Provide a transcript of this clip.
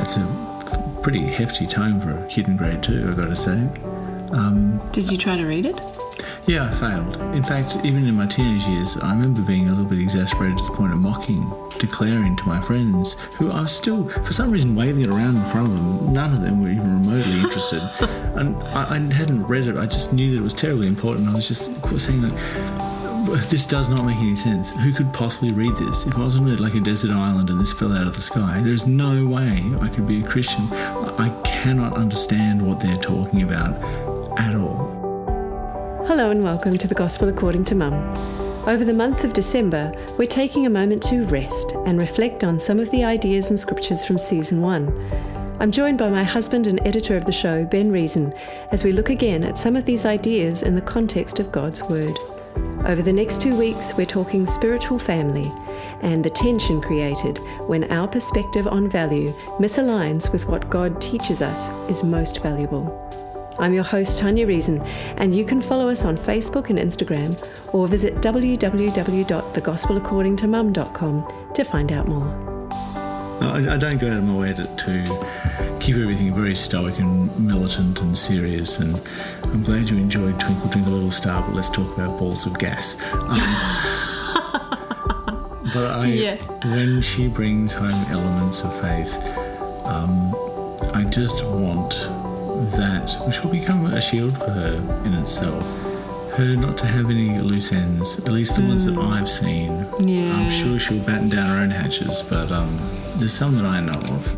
it's a pretty hefty tome for a kid in grade two, I've got to say. Um, Did you try to read it? Yeah, I failed. In fact, even in my teenage years, I remember being a little bit exasperated to the point of mocking, declaring to my friends, who I was still, for some reason, waving it around in front of them. None of them were even remotely interested. and I, I hadn't read it, I just knew that it was terribly important. I was just saying, like, this does not make any sense. Who could possibly read this? If I was on like a desert island and this fell out of the sky, there's no way I could be a Christian. I cannot understand what they're talking about at all. Hello and welcome to the Gospel According to Mum. Over the month of December, we're taking a moment to rest and reflect on some of the ideas and scriptures from season one. I'm joined by my husband and editor of the show, Ben Reason, as we look again at some of these ideas in the context of God's Word. Over the next two weeks, we're talking spiritual family and the tension created when our perspective on value misaligns with what God teaches us is most valuable. I'm your host, Tanya Reason, and you can follow us on Facebook and Instagram or visit www.thegospelaccordingtomum.com to find out more. I don't go out of my way to, to keep everything very stoic and militant and serious. And I'm glad you enjoyed Twinkle Twinkle Little Star, but let's talk about balls of gas. Um, but I, Yeah. when she brings home elements of faith, um, I just want that, which will become a shield for her in itself, her not to have any loose ends, at least the ones that I've seen. Yeah. I'm sure she'll batten down her own hatches, but um, there's some that I know of.